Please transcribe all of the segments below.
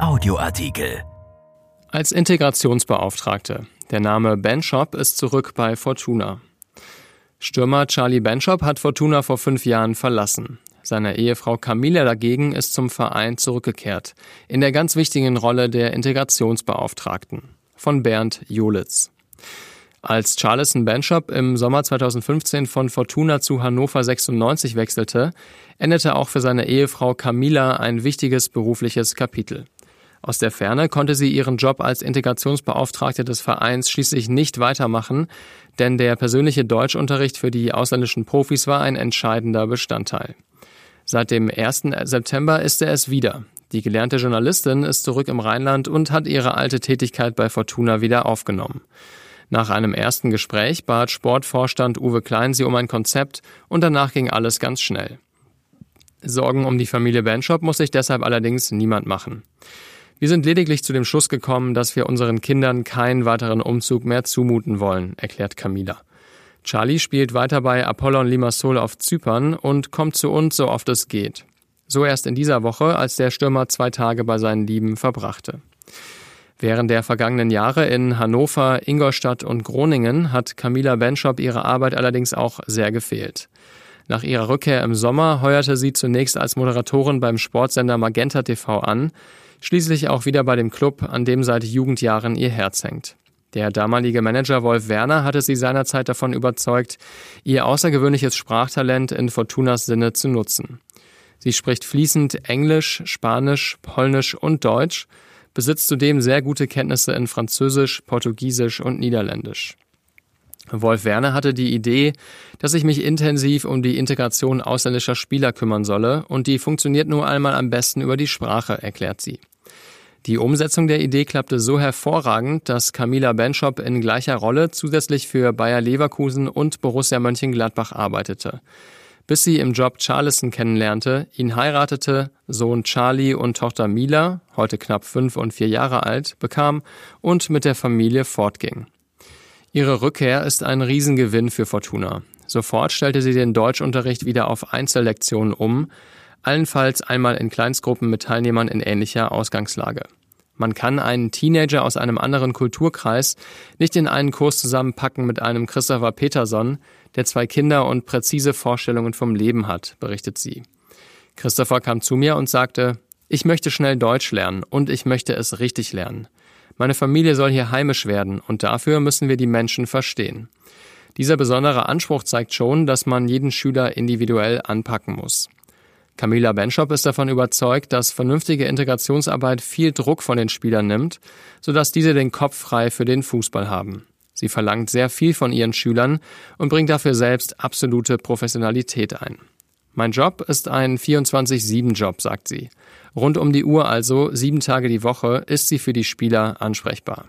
Audioartikel. Als Integrationsbeauftragte. Der Name Benchop ist zurück bei Fortuna. Stürmer Charlie Benchop hat Fortuna vor fünf Jahren verlassen. Seine Ehefrau Camilla dagegen ist zum Verein zurückgekehrt, in der ganz wichtigen Rolle der Integrationsbeauftragten. Von Bernd Jolitz. Als Charleston Benchop im Sommer 2015 von Fortuna zu Hannover 96 wechselte, endete auch für seine Ehefrau Camilla ein wichtiges berufliches Kapitel. Aus der Ferne konnte sie ihren Job als Integrationsbeauftragte des Vereins schließlich nicht weitermachen, denn der persönliche Deutschunterricht für die ausländischen Profis war ein entscheidender Bestandteil. Seit dem 1. September ist er es wieder. Die gelernte Journalistin ist zurück im Rheinland und hat ihre alte Tätigkeit bei Fortuna wieder aufgenommen. Nach einem ersten Gespräch bat Sportvorstand Uwe Klein sie um ein Konzept und danach ging alles ganz schnell. Sorgen um die Familie Benchop muss sich deshalb allerdings niemand machen. Wir sind lediglich zu dem Schluss gekommen, dass wir unseren Kindern keinen weiteren Umzug mehr zumuten wollen, erklärt Camila. Charlie spielt weiter bei Apollon Limassol auf Zypern und kommt zu uns so oft es geht. So erst in dieser Woche, als der Stürmer zwei Tage bei seinen Lieben verbrachte. Während der vergangenen Jahre in Hannover, Ingolstadt und Groningen hat Camila Benschop ihre Arbeit allerdings auch sehr gefehlt. Nach ihrer Rückkehr im Sommer heuerte sie zunächst als Moderatorin beim Sportsender Magenta TV an, schließlich auch wieder bei dem Club, an dem seit Jugendjahren ihr Herz hängt. Der damalige Manager Wolf Werner hatte sie seinerzeit davon überzeugt, ihr außergewöhnliches Sprachtalent in Fortunas Sinne zu nutzen. Sie spricht fließend Englisch, Spanisch, Polnisch und Deutsch besitzt zudem sehr gute Kenntnisse in Französisch, Portugiesisch und Niederländisch. Wolf Werner hatte die Idee, dass ich mich intensiv um die Integration ausländischer Spieler kümmern solle und die funktioniert nur einmal am besten über die Sprache, erklärt sie. Die Umsetzung der Idee klappte so hervorragend, dass Camila Benschop in gleicher Rolle zusätzlich für Bayer Leverkusen und Borussia Mönchengladbach arbeitete bis sie im Job Charleston kennenlernte, ihn heiratete, Sohn Charlie und Tochter Mila, heute knapp fünf und vier Jahre alt, bekam und mit der Familie fortging. Ihre Rückkehr ist ein Riesengewinn für Fortuna. Sofort stellte sie den Deutschunterricht wieder auf Einzellektionen um, allenfalls einmal in Kleinstgruppen mit Teilnehmern in ähnlicher Ausgangslage. Man kann einen Teenager aus einem anderen Kulturkreis nicht in einen Kurs zusammenpacken mit einem Christopher Peterson, der zwei Kinder und präzise Vorstellungen vom Leben hat, berichtet sie. Christopher kam zu mir und sagte, ich möchte schnell Deutsch lernen und ich möchte es richtig lernen. Meine Familie soll hier heimisch werden und dafür müssen wir die Menschen verstehen. Dieser besondere Anspruch zeigt schon, dass man jeden Schüler individuell anpacken muss. Camilla Benschop ist davon überzeugt, dass vernünftige Integrationsarbeit viel Druck von den Spielern nimmt, sodass diese den Kopf frei für den Fußball haben. Sie verlangt sehr viel von ihren Schülern und bringt dafür selbst absolute Professionalität ein. Mein Job ist ein 24-7-Job, sagt sie. Rund um die Uhr also, sieben Tage die Woche, ist sie für die Spieler ansprechbar.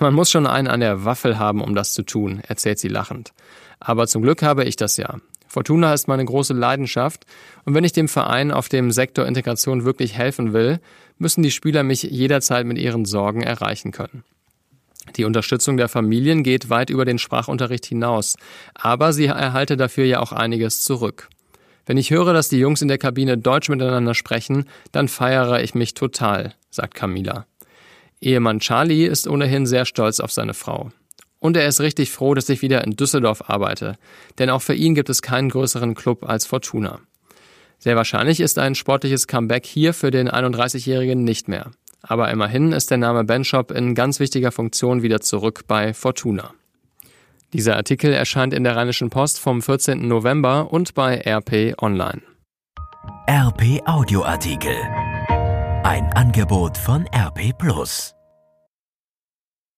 Man muss schon einen an der Waffel haben, um das zu tun, erzählt sie lachend. Aber zum Glück habe ich das ja. Fortuna ist meine große Leidenschaft und wenn ich dem Verein auf dem Sektor Integration wirklich helfen will, müssen die Spieler mich jederzeit mit ihren Sorgen erreichen können. Die Unterstützung der Familien geht weit über den Sprachunterricht hinaus, aber sie erhalte dafür ja auch einiges zurück. Wenn ich höre, dass die Jungs in der Kabine Deutsch miteinander sprechen, dann feiere ich mich total, sagt Camila. Ehemann Charlie ist ohnehin sehr stolz auf seine Frau. Und er ist richtig froh, dass ich wieder in Düsseldorf arbeite, denn auch für ihn gibt es keinen größeren Club als Fortuna. Sehr wahrscheinlich ist ein sportliches Comeback hier für den 31-Jährigen nicht mehr. Aber immerhin ist der Name Benchop in ganz wichtiger Funktion wieder zurück bei Fortuna. Dieser Artikel erscheint in der Rheinischen Post vom 14. November und bei RP Online. RP Audioartikel. Ein Angebot von RP Plus.